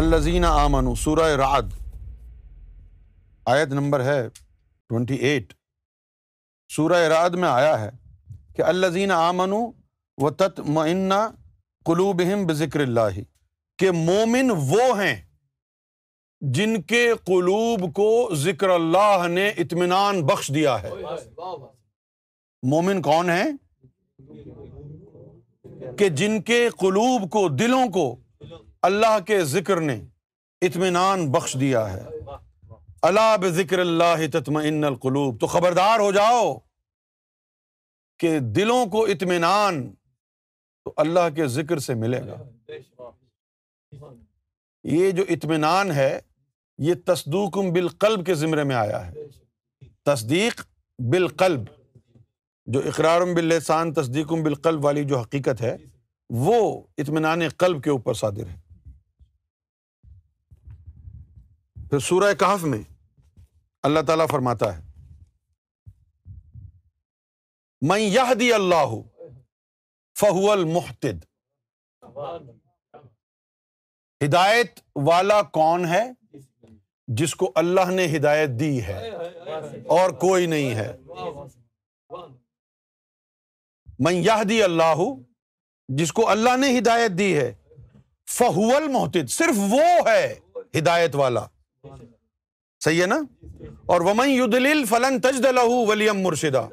الزین آمن سورہ رعد، آیت نمبر ہے ٹوینٹی ایٹ سورہ رعد میں آیا ہے کہ الزین آمن و تت معینہ قلوبہم بذکر اللہ، کہ مومن وہ ہیں جن کے قلوب کو ذکر اللہ نے اطمینان بخش دیا ہے۔ مومن کون ہے کہ جن کے قلوب کو، دلوں کو اللہ کے ذکر نے اطمینان بخش دیا ہے۔ اللہ بذکر اللہ تطمئن القلوب۔ تو خبردار ہو جاؤ کہ دلوں کو اطمینان تو اللہ کے ذکر سے ملے گا۔ یہ جو اطمینان ہے، یہ تصدوق بالقلب کے ذمرے میں آیا ہے۔ تصدیق بالقلب، جو اقرار باللسان تصدیق بالقلب والی جو حقیقت ہے، وہ اطمینان قلب کے اوپر صادر ہے۔ پھر سورہ کہف میں اللہ تعالیٰ فرماتا ہے میں یہ دی اللہ فہو المحتد ہدایت والا کون ہے؟ جس کو اللہ نے ہدایت دی ہے اور کوئی نہیں ہے۔ میں یہ دی اللہ، جس کو اللہ نے ہدایت دی ہے فہول محتد صرف وہ ہے ہدایت والا۔ صحیح ہے نا؟ اور ومن فلن تجد لہو ولیم مرشدہ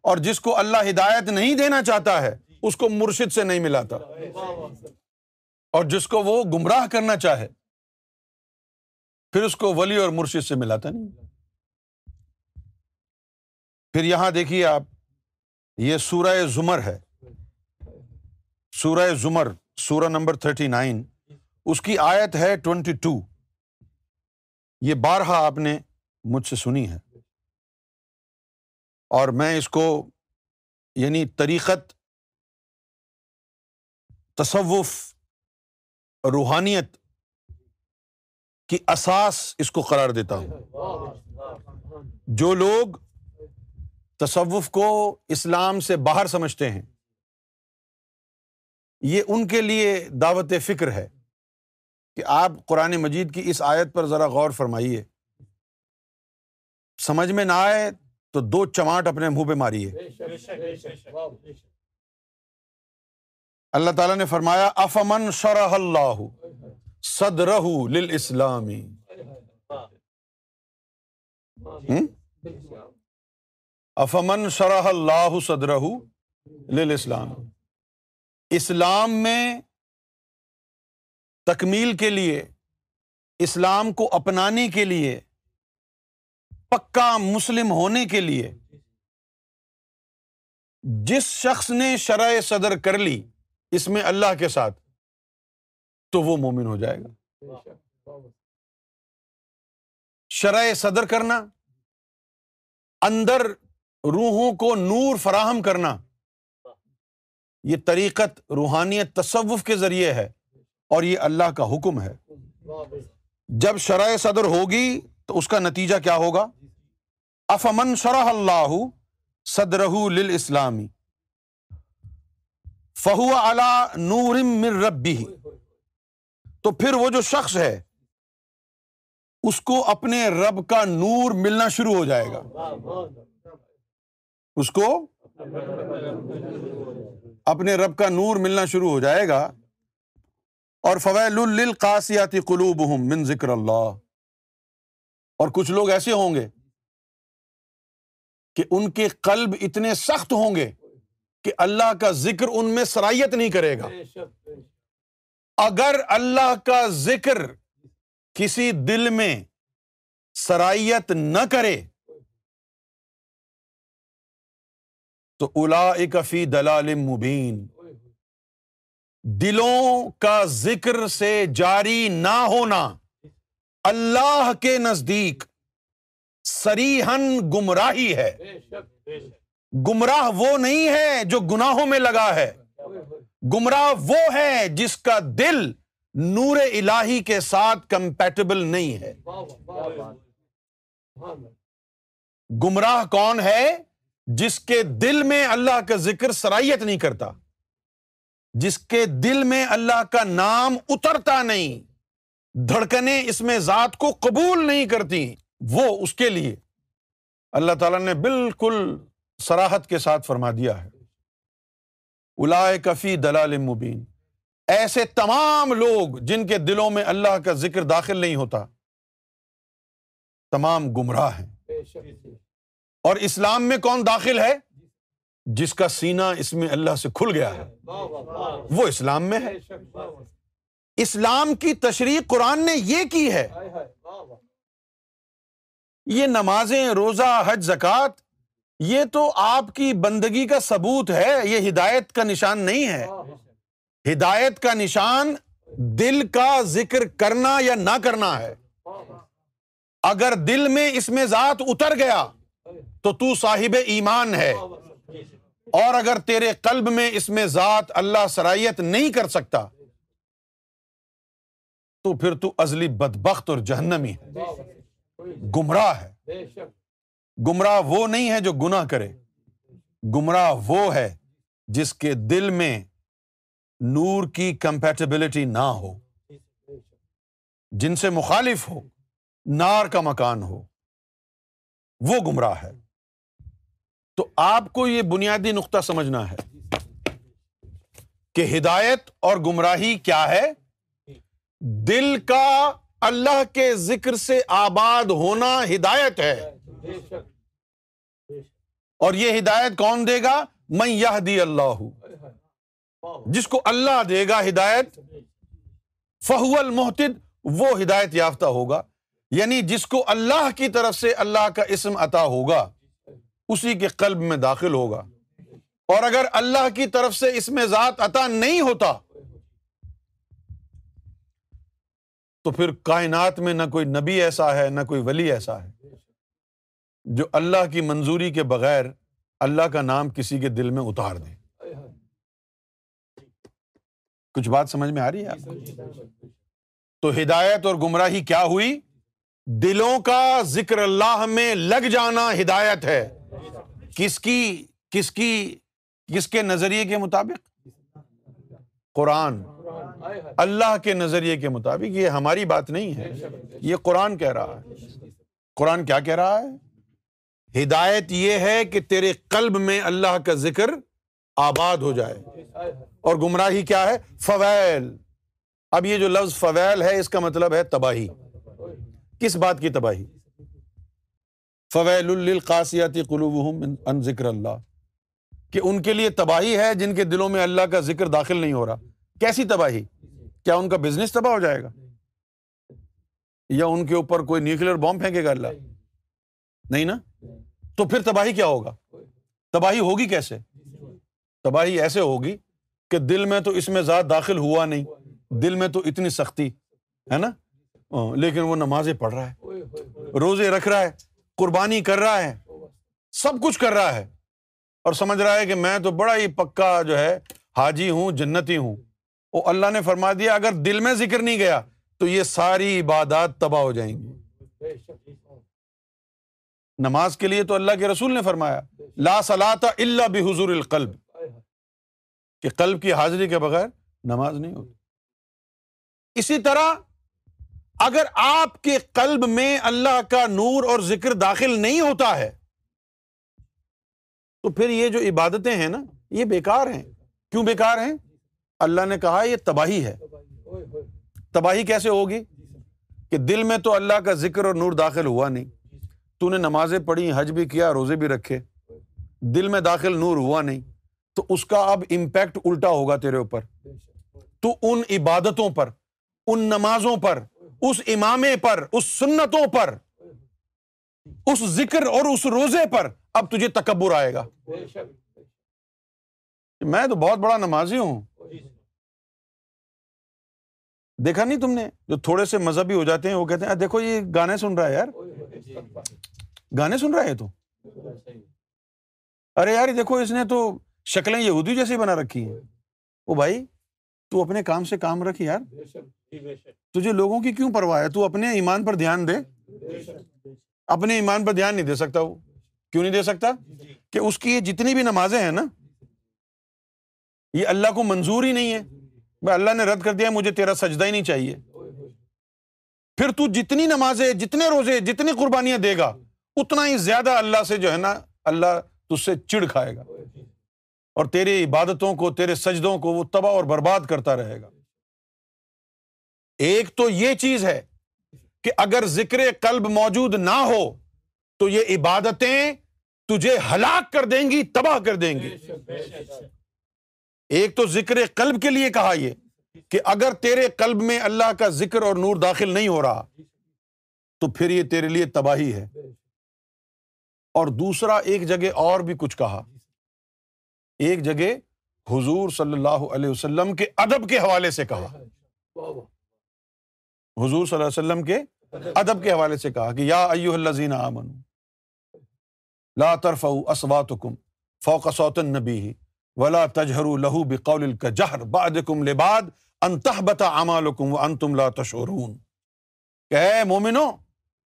اور جس کو اللہ ہدایت نہیں دینا چاہتا ہے، اس کو مرشد سے نہیں ملاتا۔ اور جس کو وہ گمراہ کرنا چاہے، پھر اس کو ولی اور مرشد سے ملاتا نہیں۔ پھر یہاں دیکھیے آپ، یہ سورہ زمر ہے۔ سورہ زمر، سورہ نمبر تھرٹی نائن۔ اس کی آیت ہے ٹوینٹی ٹو۔ یہ بارہا آپ نے مجھ سے سنی ہے۔ اور میں اس کو یعنی طریقت، تصوف، روحانیت کی اساس اس کو قرار دیتا ہوں۔ جو لوگ تصوف کو اسلام سے باہر سمجھتے ہیں، یہ ان کے لیے دعوت فکر ہے۔ کہ آپ قرآن مجید کی اس آیت پر ذرا غور فرمائیے۔ سمجھ میں نہ آئے تو دو چماٹ اپنے منہ پہ ماریے۔ اللہ تعالیٰ نے فرمایا، افمن شرح اللہ صدرہ للاسلامی افمن شرح اللہ صدرہ للاسلام۔ اسلام میں تکمیل کے لیے، اسلام کو اپنانے کے لیے، پکا مسلم ہونے کے لیے۔ جس شخص نے شرح صدر کر لی اس میں اللہ کے ساتھ، تو وہ مومن ہو جائے گا۔ شرح صدر کرنا، اندر روحوں کو نور فراہم کرنا، یہ طریقت روحانیت تصوف کے ذریعے ہے۔ اور یہ اللہ کا حکم ہے۔ جب شرح صدر ہوگی تو اس کا نتیجہ کیا ہوگا؟ افمن شرح اللہ صدر اسلامی فہو اعلی نور من ربی تو پھر وہ جو شخص ہے، اس کو اپنے رب کا نور ملنا شروع ہو جائے گا۔ اس کو اپنے رب کا نور ملنا شروع ہو جائے گا۔ اور فویل القاسیاتی قلوب من ذکر اللہ اور کچھ لوگ ایسے ہوں گے کہ ان کے قلب اتنے سخت ہوں گے کہ اللہ کا ذکر ان میں سرائیت نہیں کرے گا۔ اگر اللہ کا ذکر کسی دل میں سرائیت نہ کرے تو الا فی دلال مبین۔ دلوں کا ذکر سے جاری نہ ہونا، اللہ کے نزدیک سریحن گمراہی ہے۔ گمراہ وہ نہیں ہے جو گناہوں میں لگا ہے۔ گمراہ وہ ہے جس کا دل نور الہی کے ساتھ کمپیٹیبل نہیں ہے۔ گمراہ کون ہے جس کے دل میں اللہ کا ذکر سرائیت نہیں کرتا؟ جس کے دل میں اللہ کا نام اترتا نہیں، دھڑکنیں اس میں ذات کو قبول نہیں کرتی، وہ اس کے لیے۔ اللہ تعالیٰ نے بالکل سراہد کے ساتھ فرما دیا ہے۔ الائے کفی دلال مبین۔ ایسے تمام لوگ جن کے دلوں میں اللہ کا ذکر داخل نہیں ہوتا، تمام گمراہ ہیں۔ اور اسلام میں کون داخل ہے؟ جس کا سینہ اس میں اللہ سے کھل گیا ہے۔ وہ اسلام میں ہے۔ اسلام کی تشریح قرآن نے یہ کی ہے۔ یہ نمازیں، روزہ، حج زکات یہ تو آپ کی بندگی کا ثبوت ہے۔ یہ ہدایت کا نشان نہیں ہے۔ ہدایت کا نشان دل کا ذکر کرنا یا نہ کرنا ہے۔ اگر دل میں اس میں ذات اتر گیا تو تو صاحب ایمان ہے۔ اور اگر تیرے قلب میں اس میں ذات اللہ سرائیت نہیں کر سکتا، تو پھر تو ازلی بدبخت اور جہنمی ہے۔ گمراہ ہے۔ گمراہ وہ نہیں ہے جو گناہ کرے۔ گمراہ وہ ہے جس کے دل میں نور کی کمپیٹیبلٹی نہ ہو۔ جن سے مخالف ہو، نار کا مکان ہو۔ وہ گمراہ ہے۔ تو آپ کو یہ بنیادی نقطہ سمجھنا ہے کہ ہدایت اور گمراہی کیا ہے؟ دل کا اللہ کے ذکر سے آباد ہونا ہدایت ہے۔ اور یہ ہدایت کون دے گا؟ میں یہ دی اللہ۔ جس کو اللہ دے گا ہدایت، فہو المحتد وہ ہدایت یافتہ ہوگا۔ یعنی جس کو اللہ کی طرف سے اللہ کا اسم عطا ہوگا۔ اسی کے قلب میں داخل ہوگا۔ اور اگر اللہ کی طرف سے اس میں ذات عطا نہیں ہوتا، تو پھر کائنات میں نہ کوئی نبی ایسا ہے، نہ کوئی ولی ایسا ہے۔ جو اللہ کی منظوری کے بغیر اللہ کا نام کسی کے دل میں اتار دے۔ کچھ بات سمجھ میں آ رہی ہے؟ تو ہدایت اور گمراہی کیا ہوئی؟ دلوں کا ذکر اللہ میں لگ جانا ہدایت ہے۔ کس کی کس کی، کس کے نظریے کے مطابق؟ قرآن۔ اللہ کے نظریے کے مطابق یہ ہماری بات نہیں ہے، یہ قرآن کہہ رہا ہے۔ قرآن کیا کہہ رہا ہے؟ ہدایت یہ ہے کہ تیرے قلب میں اللہ کا ذکر آباد ہو جائے۔ اور گمراہی کیا ہے؟ فویل۔ اب یہ جو لفظ فویل ہے، اس کا مطلب ہے تباہی۔ کس بات کی تباہی؟ فویل القاسیاتی قلوب ان ذکر اللہ کہ ان کے لیے تباہی ہے جن کے دلوں میں اللہ کا ذکر داخل نہیں ہو رہا۔ کیسی تباہی؟ کیا ان کا بزنس تباہ ہو جائے گا؟ یا ان کے اوپر کوئی نیوکلر بام پھینکے گا اللہ؟ نہیں نا؟ تو پھر تباہی کیا ہوگا؟ تباہی ہوگی کیسے؟ تباہی ایسے ہوگی کہ دل میں تو اس میں ذات داخل ہوا نہیں، دل میں تو اتنی سختی، ہے نا؟ ہاں، لیکن وہ نمازیں پڑھ رہا ہے، روزے رکھ رہا ہے قربانی کر رہا ہے، سب کچھ کر رہا ہے۔ اور سمجھ رہا ہے کہ میں تو بڑا ہی پکا جو ہے، حاجی ہوں، جنتی ہوں۔ وہ اللہ نے فرما دیا، اگر دل میں ذکر نہیں گیا تو یہ ساری عبادات تباہ ہو جائیں گی۔ نماز کے لیے تو اللہ کے رسول نے فرمایا، لا صلاح اللہ بحضور القلب۔ کہ قلب کی حاضری کے بغیر نماز نہیں ہوتی۔ اسی طرح اگر آپ کے قلب میں اللہ کا نور اور ذکر داخل نہیں ہوتا ہے، تو پھر یہ جو عبادتیں ہیں نا، یہ بیکار ہیں۔ کیوں بیکار ہیں؟ اللہ نے کہا یہ تباہی ہے۔ تباہی کیسے ہوگی؟ کہ دل میں تو اللہ کا ذکر اور نور داخل ہوا نہیں۔ تو نے نمازیں پڑھی، حج بھی کیا، روزے بھی رکھے۔ دل میں داخل نور ہوا نہیں۔ تو اس کا اب امپیکٹ الٹا ہوگا تیرے اوپر۔ تو ان عبادتوں پر، ان نمازوں پر اس امامے پر، اس سنتوں پر، اس ذکر اور اس روزے پر اب تجھے تکبر آئے گا۔ میں تو بہت بڑا نمازی ہوں۔ دیکھا نہیں تم نے؟ جو تھوڑے سے مذہبی ہو جاتے ہیں، وہ کہتے ہیں دیکھو، یہ گانے سن رہا ہے یار۔ گانے سن رہا ہے تو؟ ارے یار دیکھو، اس نے تو شکلیں یہودی جیسی بنا رکھی ہیں۔ وہ بھائی تو اپنے کام سے کام رکھ یار۔ تجھے لوگوں کی کیوں پرواہ ہے؟ تو اپنے ایمان پر دھیان دے۔ اپنے ایمان پر دھیان نہیں دے سکتا وہ۔ کیوں نہیں دے سکتا؟ کہ اس کی جتنی بھی نمازیں ہیں نا یہ اللہ کو منظور ہی نہیں ہے۔ اللہ نے رد کر دیا مجھے تیرا سجدہ ہی نہیں چاہیے۔ پھر تو جتنی نمازیں جتنے روزے جتنی قربانیاں دے گا اتنا ہی زیادہ اللہ سے جو ہے نا اللہ تج سے چڑ کھائے گا۔ اور تیری عبادتوں کو، تیرے سجدوں کو وہ تباہ اور برباد کرتا رہے گا۔ ایک تو یہ چیز ہے کہ اگر ذکر قلب موجود نہ ہو، تو یہ عبادتیں تجھے ہلاک کر دیں گی، تباہ کر دیں گی۔ ایک تو ذکر قلب کے لیے کہا یہ کہ اگر تیرے قلب میں اللہ کا ذکر اور نور داخل نہیں ہو رہا، تو پھر یہ تیرے لیے تباہی ہے۔ اور دوسرا، ایک جگہ اور بھی کچھ کہا۔ ایک جگہ حضور صلی اللہ علیہ وسلم کے ادب کے حوالے سے کہا۔ حضور صلی اللہ علیہ وسلم کے ادب کے حوالے سے کہا کہ یا ایو الذین آمنوا، لا ترفعوا اصواتکم فوق صوت النبی ولا تجهروا له بقول الكجهر بعضكم لبعض ان تحبط اعمالکم وانتم لا تشعرون۔ کہ اے مومنو،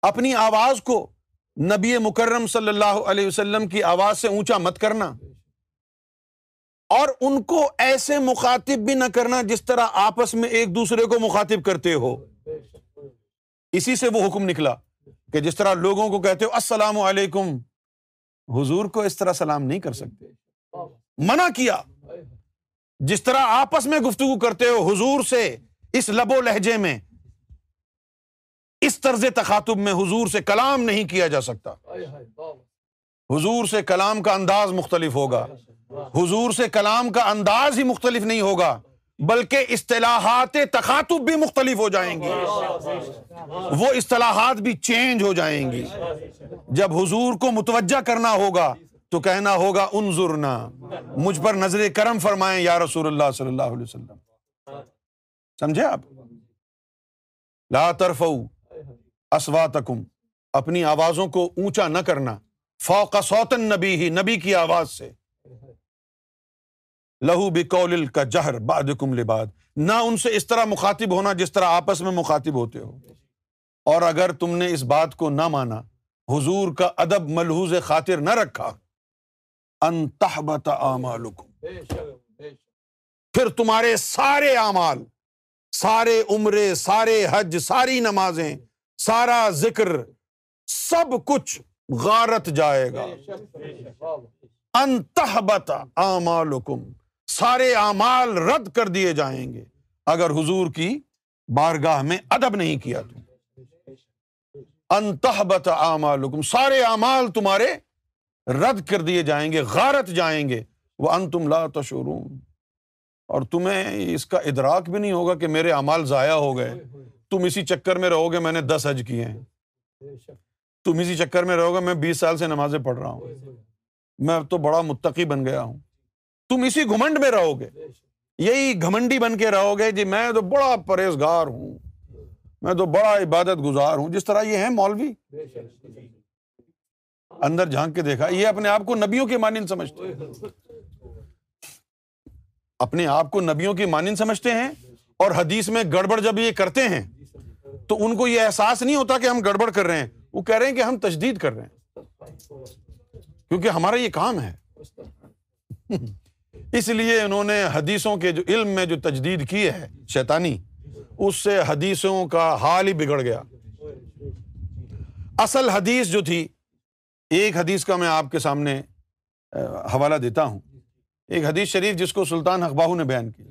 اپنی آواز کو نبی مکرم صلی اللہ علیہ وسلم کی آواز سے اونچا مت کرنا۔ اور ان کو ایسے مخاطب بھی نہ کرنا جس طرح آپس میں ایک دوسرے کو مخاطب کرتے ہو۔ اسی سے وہ حکم نکلا کہ جس طرح لوگوں کو کہتے ہو، السلام علیکم، حضور کو اس طرح سلام نہیں کر سکتے۔ منع کیا۔ جس طرح آپس میں گفتگو کرتے ہو حضور سے اس لب و لہجے میں، اس طرز تخاتب میں حضور سے کلام نہیں کیا جا سکتا۔ حضور سے کلام کا انداز مختلف ہوگا۔ حضور سے کلام کا انداز ہی مختلف نہیں ہوگا، بلکہ اصطلاحات تخاتب بھی مختلف ہو جائیں گی۔ وہ اصطلاحات بھی چینج ہو جائیں گی۔ جب حضور کو متوجہ کرنا ہوگا، تو کہنا ہوگا، انظرنا، مجھ پر نظر کرم فرمائیں یا رسول اللہ صلی اللہ علیہ وسلم۔ سمجھے آپ؟ لا ترفو اسواتکم اپنی آوازوں کو اونچا نہ کرنا۔ فوق سوتن نبی ہی، نبی کی آواز سے۔ لہو بکول کا جہر باد کم لباد۔ نہ ان سے اس طرح مخاطب ہونا جس طرح آپس میں مخاطب ہوتے ہو۔ اور اگر تم نے اس بات کو نہ مانا، حضور کا ادب ملحوظ خاطر نہ رکھا انتہبت اعمالکم پھر تمہارے سارے اعمال، سارے عمرے، سارے حج، ساری نمازیں، سارا ذکر، سب کچھ غارت جائے گا۔ انتہبت اعمالکم سارے اعمال رد کر دیے جائیں گے۔ اگر حضور کی بارگاہ میں ادب نہیں کیا تو۔ انتہبت اعمالکم، سارے اعمال تمہارے رد کر دیے جائیں گے، غارت جائیں گے۔ وہ ان تم لا تشورون اور تمہیں اس کا ادراک بھی نہیں ہوگا کہ میرے اعمال ضائع ہو گئے۔ تم اسی چکر میں رہو گے، میں نے دس حج کیے ہیں۔ تم اسی چکر میں رہو گے، میں بیس سال سے نمازیں پڑھ رہا ہوں۔ میں اب تو بڑا متقی بن گیا ہوں۔ تم اسی گھمنڈ میں رہو گے۔ یہی گھمنڈی بن کے رہو گے۔ جی میں تو بڑا پرہیزگار ہوں۔ میں تو بڑا عبادت گزار ہوں۔ جس طرح یہ ہے مولوی۔ اندر جھانک کے دیکھا۔ یہ اپنے آپ کو نبیوں کے مانند سمجھتے اپنے آپ کو نبیوں کی مانند سمجھتے ہیں اور حدیث میں گڑبڑ جب یہ کرتے ہیں، تو ان کو یہ احساس نہیں ہوتا کہ ہم گڑبڑ کر رہے ہیں۔ وہ کہہ رہے ہیں کہ ہم تجدید کر رہے ہیں۔ کیونکہ ہمارا یہ کام ہے۔ اس لیے انہوں نے حدیثوں کے جو علم میں جو تجدید کی ہے شیطانی، اس سے حدیثوں کا حال ہی بگڑ گیا۔ اصل حدیث جو تھی، ایک حدیث کا میں آپ کے سامنے حوالہ دیتا ہوں۔ ایک حدیث شریف جس کو سلطان اخباہ نے بیان کی۔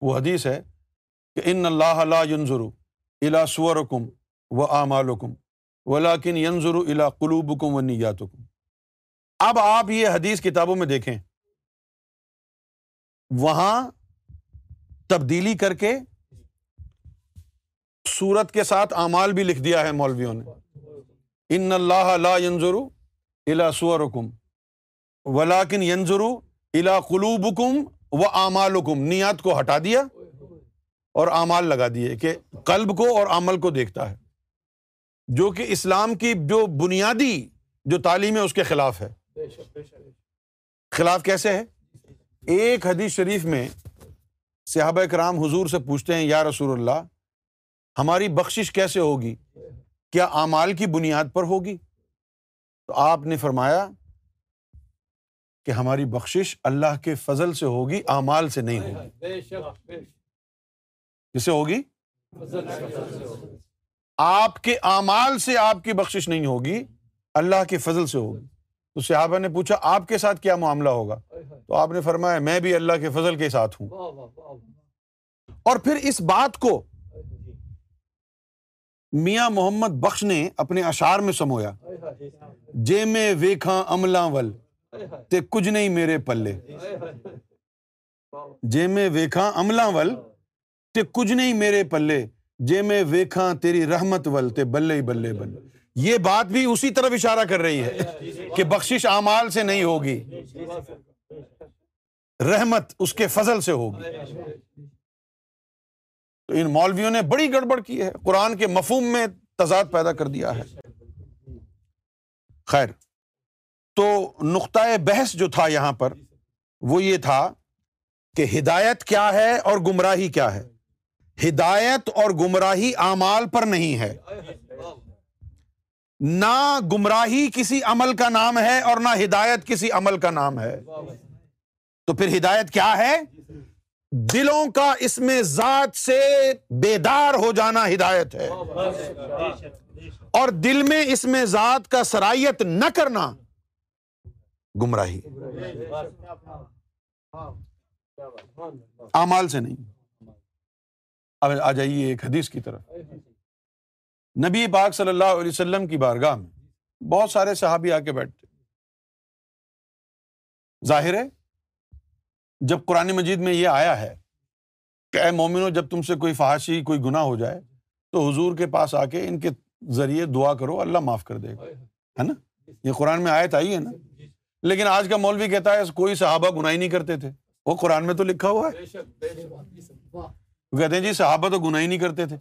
وہ حدیث ہے کہ ان اللہ لا ينظر الا سورکم و اعمالکم ولاکن ینظر الا قلوبکم و نیاتکم۔ اب آپ یہ حدیث کتابوں میں دیکھیں۔ وہاں تبدیلی کر کے سورت کے ساتھ اعمال بھی لکھ دیا ہے مولویوں نے۔ ان اللہ لا ينظر الا سورکم ولاکن ینظر الا قلوبکم وہ اعمال حکم نیت کو ہٹا دیا اور اعمال لگا دیے کہ قلب کو اور عمل کو دیکھتا ہے۔ جو کہ اسلام کی جو بنیادی جو تعلیم ہے اس کے خلاف ہے۔ خلاف کیسے ہے؟ ایک حدیث شریف میں صحابہ کرام حضور سے پوچھتے ہیں، یا رسول اللہ، ہماری بخشش کیسے ہوگی؟ کیا اعمال کی بنیاد پر ہوگی؟ تو آپ نے فرمایا کہ ہماری بخشش اللہ کے فضل سے ہوگی، اعمال سے نہیں ہوگی۔ کس سے ہوگی؟ آپ کے اعمال سے آپ کی بخشش نہیں ہوگی، اللہ کے فضل سے ہوگی۔ تو صحابہ نے پوچھا آپ کے ساتھ کیا معاملہ ہوگا؟ تو آپ نے فرمایا میں بھی اللہ کے فضل کے ساتھ ہوں۔ اور پھر اس بات کو میاں محمد بخش نے اپنے اشار میں سمویا۔ جے میں ویکھاں عملہ ول تے کچھ نہیں میرے پلے۔ جے میں ویکھاں عملہ ول تے کچھ نہیں میرے پلے۔ جے میں ویکھاں تیری رحمت ول تے بلے ہی بلے بلے یہ بات بھی اسی طرف اشارہ کر رہی ہے کہ بخشش اعمال سے نہیں ہوگی۔ رحمت اس کے فضل سے ہوگی۔ تو ان مولویوں نے بڑی گڑبڑ کی ہے۔ قرآن کے مفہوم میں تضاد پیدا کر دیا ہے۔ خیر، تو نقطۂ بحث جو تھا یہاں پر، وہ یہ تھا کہ ہدایت کیا ہے اور گمراہی کیا ہے۔ ہدایت اور گمراہی اعمال پر نہیں ہے۔ نہ گمراہی کسی عمل کا نام ہے اور نہ ہدایت کسی عمل کا نام ہے۔ تو پھر ہدایت کیا ہے؟ دلوں کا اس میں ذات سے بیدار ہو جانا ہدایت ہے۔ اور دل میں اس میں ذات کا سرائیت نہ کرنا گمراہی۔ امال سے نہیں۔ اب آ جائیے ایک حدیث کی طرف۔ نبی پاک صلی اللہ علیہ وسلم کی بارگاہ میں بہت سارے صحابی آ کے بیٹھتے ظاہر ہے، جب قرآن مجید میں یہ آیا ہے کہ اے مومنو جب تم سے کوئی فحاشی، کوئی گناہ ہو جائے، تو حضور کے پاس آ کے ان کے ذریعے دعا کرو، اللہ معاف کر دے گا۔ ہے نا؟ یہ قرآن میں آیت آئی ہے نا؟ لیکن آج کا مولوی کہتا ہے، کوئی صحابہ گناہ نہیں کرتے تھے۔ وہ قرآن میں تو لکھا ہوا ہے۔ کہتے ہیں جی صحابہ تو گناہ نہیں کرتے تھے۔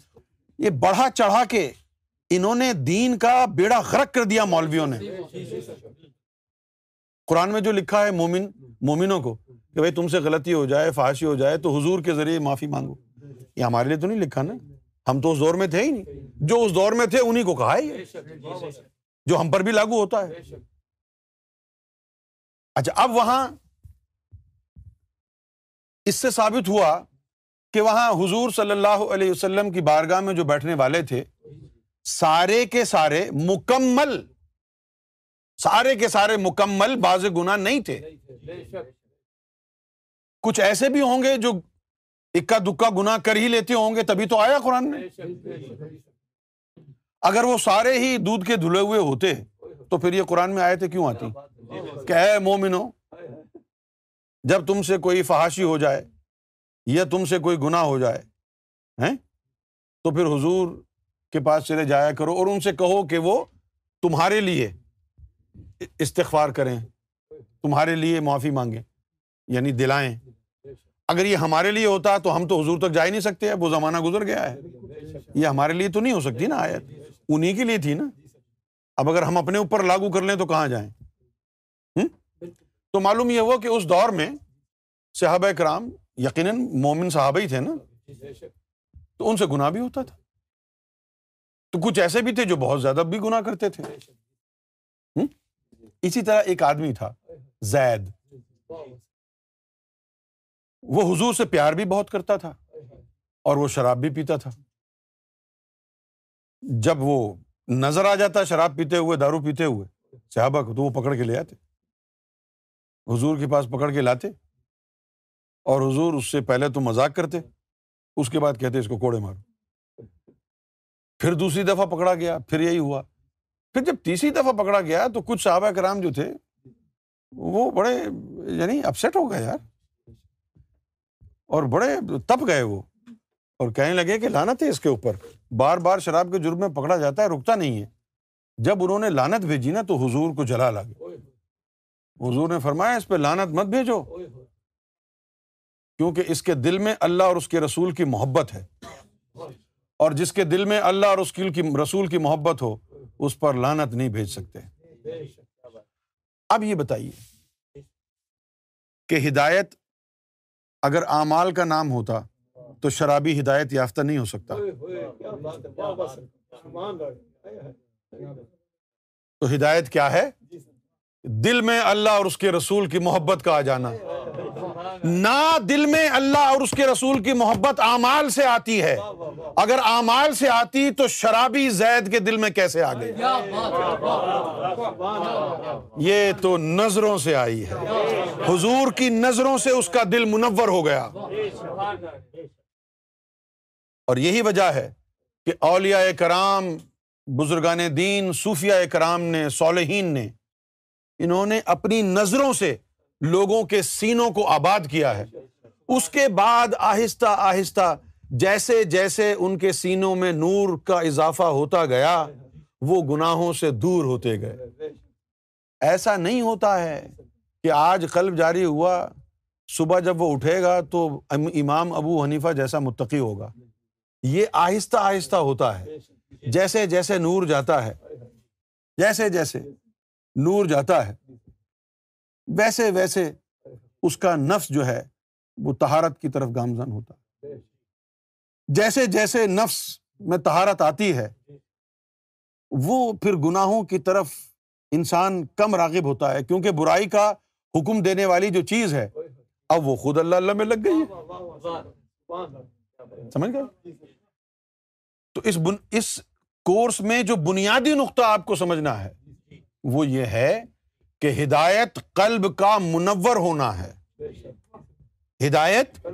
یہ بڑھا چڑھا کے انہوں نے دین کا بیڑا غرق کر دیا مولویوں نے۔ قرآن میں جو لکھا ہے مومن، مومنوں کو کہ بھائی تم سے غلطی ہو جائے، فحاشی ہو جائے تو حضور کے ذریعے معافی مانگو۔ یہ ہمارے لیے تو نہیں لکھا نا۔ ہم تو اس دور میں تھے ہی نہیں۔ جو اس دور میں تھے انہیں کو کہا ہے جو ہم پر بھی لاگو ہوتا ہے۔ اچھا اب وہاں اس سے ثابت ہوا کہ وہاں حضور صلی اللہ علیہ وسلم کی بارگاہ میں جو بیٹھنے والے تھے سارے کے سارے مکمل سارے کے سارے مکمل باز گنا نہیں تھے۔ کچھ ایسے بھی ہوں گے جو اکا دکا گنا کر ہی لیتے ہوں گے تبھی تو آیا قرآن میں۔ اگر وہ سارے ہی دودھ کے دھلے ہوئے ہوتے تو پھر یہ قرآن میں آئے تھے کیوں آتی؟ کہ اے مومنو جب تم سے کوئی فحاشی ہو جائے یا تم سے کوئی گنا ہو جائے تو پھر حضور کے پاس چلے جایا کرو اور ان سے کہو کہ وہ تمہارے لیے استغفار کریں، تمہارے لیے معافی مانگیں یعنی دلائیں۔ اگر یہ ہمارے لیے ہوتا تو ہم تو حضور تک جا ہی نہیں سکتے وہ زمانہ گزر گیا ہے۔ یہ ہمارے لیے تو نہیں ہو سکتی نا آیت۔ انہیں کے لیے تھی نا۔ اب اگر ہم اپنے اوپر لاگو کر لیں تو کہاں جائیں؟ تو معلوم یہ ہوا کہ اس دور میں صحابہ کرام، یقیناً مومن صحابہ ہی تھے نا۔ تو ان سے گناہ بھی ہوتا تھا۔ تو کچھ ایسے بھی تھے جو بہت زیادہ بھی گناہ کرتے تھے؟ اسی طرح ایک آدمی تھا، زید۔ وہ حضور سے پیار بھی بہت کرتا تھا اور وہ شراب بھی پیتا تھا۔ جب وہ نظر آ جاتا شراب پیتے ہوئے، دارو پیتے ہوئے، صحابہ کو تو وہ پکڑ کے لے آتے۔ حضور کے پاس پکڑ کے لاتے اور حضور اس سے پہلے تو مذاق کرتے، اس کے بعد کہتے اس کو کوڑے مارو۔ پھر دوسری دفعہ پکڑا گیا، پھر یہی ہوا۔ پھر جب تیسری دفعہ پکڑا گیا تو کچھ صحابہ کرام جو تھے، وہ بڑے یعنی اپسٹ ہو گئے یار۔ اور بڑے تپ گئے وہ۔ اور کہنے لگے کہ لانت ہے اس کے اوپر۔ بار بار شراب کے جرم میں پکڑا جاتا ہے، رکتا نہیں ہے۔ جب انہوں نے لانت بھیجی نا تو حضور کو جلا لگے حضور نے فرمایا، اس پہ لانت مت بھیجو۔ کیونکہ اس کے دل میں اللہ اور اس کے رسول کی محبت ہے۔ اور جس کے دل میں اللہ اور اس کی رسول کی محبت ہو، اس پر لانت نہیں بھیج سکتے۔ اب یہ بتائیے کہ ہدایت اگر اعمال کا نام ہوتا تو شرابی ہدایت یافتہ نہیں ہو سکتا۔ تو ہدایت کیا ہے؟ دل میں اللہ اور اس کے رسول کی محبت کا آ جانا۔ نہ دل میں اللہ اور اس کے رسول کی محبت اعمال سے آتی ہے۔ اگر اعمال سے آتی تو شرابی زید کے دل میں کیسے آ گئی؟ یہ تو نظروں سے آئی ہے۔ حضور کی نظروں سے اس کا دل منور ہو گیا۔ اور یہی وجہ ہے کہ اولیاء کرام، بزرگان دین صوفیہ کرام نے، صالحین نے انہوں نے اپنی نظروں سے لوگوں کے سینوں کو آباد کیا ہے۔ اس کے بعد آہستہ آہستہ جیسے جیسے ان کے سینوں میں نور کا اضافہ ہوتا گیا، وہ گناہوں سے دور ہوتے گئے۔ ایسا نہیں ہوتا ہے کہ آج قلب جاری ہوا، صبح جب وہ اٹھے گا تو امام ابو حنیفہ جیسا متقی ہوگا۔ یہ آہستہ آہستہ ہوتا ہے۔ جیسے جیسے نور جاتا ہے۔ جیسے جیسے۔ نور جاتا ہے۔ ویسے ویسے اس کا نفس جو ہے وہ تہارت کی طرف گامزن ہوتا۔ ہے جیسے جیسے نفس میں تہارت آتی ہے وہ پھر گناہوں کی طرف انسان کم راغب ہوتا ہے کیونکہ برائی کا حکم دینے والی جو چیز ہے اب وہ خود اللہ اللہ میں لگ گئی ہے۔ سمجھ گئے؟ تو اس بن اس کورس میں جو بنیادی نقطہ آپ کو سمجھنا ہے وہ یہ ہے کہ ہدایت قلب کا منور ہونا ہے۔ ہدایت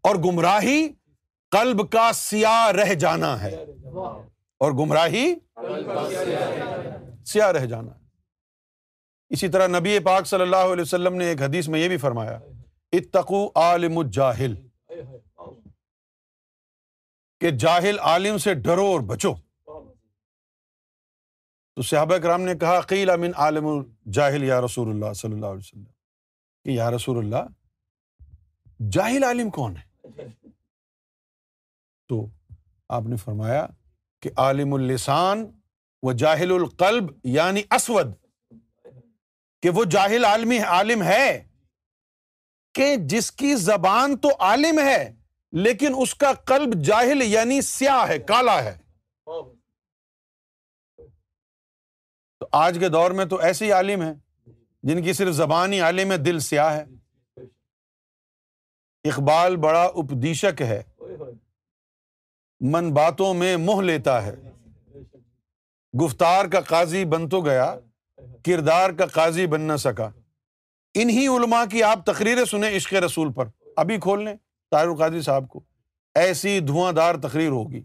اور گمراہی قلب کا سیاہ رہ جانا ہے۔ اور گمراہی سیاہ رہ جانا ہے۔ اسی طرح نبی پاک صلی اللہ علیہ وسلم نے ایک حدیث میں یہ بھی فرمایا اتقو عالم الجاہل، کہ جاہل عالم سے ڈرو اور بچو۔ تو صحابہ کرام نے کہا، قیل امن عالم الجاہل یا رسول اللہ صلی اللہ علیہ وسلم۔ کہ یا رسول اللہ، جاہل عالم کون ہے؟ تو آپ نے فرمایا کہ عالم السان و جاہل القلب یعنی اسود۔ کہ وہ جاہل عالمی عالم ہے۔ کہ جس کی زبان تو عالم ہے، لیکن اس کا قلب جاہل یعنی سیاہ ہے، کالا ہے۔ تو آج کے دور میں تو ایسے ہی عالم ہیں جن کی صرف زبان ہی عالم ہے، دل سیاہ ہے۔ اقبال بڑا اپدیشک ہے۔ من باتوں میں موہ لیتا ہے۔ گفتار کا قاضی بن تو گیا، کردار کا قاضی بن نہ سکا۔ انہیں علما کی آپ تقریریں سنیں عشق رسول پر۔ ابھی کھول لیں طاہر القادری صاحب کو۔ ایسی دھواں دار تقریر ہوگی۔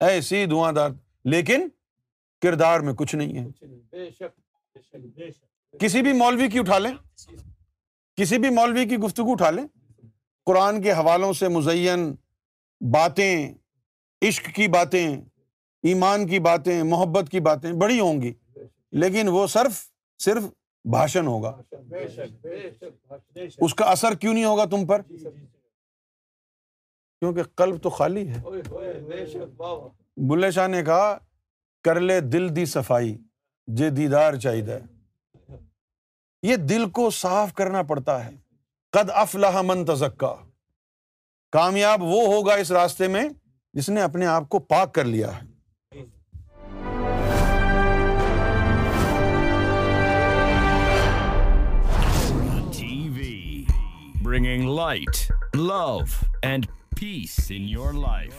ایسی دھواں دار۔ لیکن کردار میں کچھ نہیں ہے۔ کسی بھی مولوی کی اٹھا لیں۔ کسی بھی مولوی کی گفتگو اٹھا لیں۔ قرآن کے حوالوں سے مزین باتیں عشق کی باتیں ایمان کی باتیں محبت کی باتیں بڑی ہوں گی۔ لیکن وہ صرف صرف بھاشن ہوگا۔ اس کا اثر کیوں نہیں ہوگا تم پر؟ کیونکہ قلب تو خالی ہے۔ بلے شاہ نے کہا کر لے، دل دی صفائی جے دیدار چاہیے یہ دل کو صاف کرنا پڑتا ہے۔ قد افلاح من تزکا۔ کامیاب وہ ہوگا اس راستے میں جس نے اپنے آپ کو پاک کر لیا ہے۔ Bringing light love and peace in your life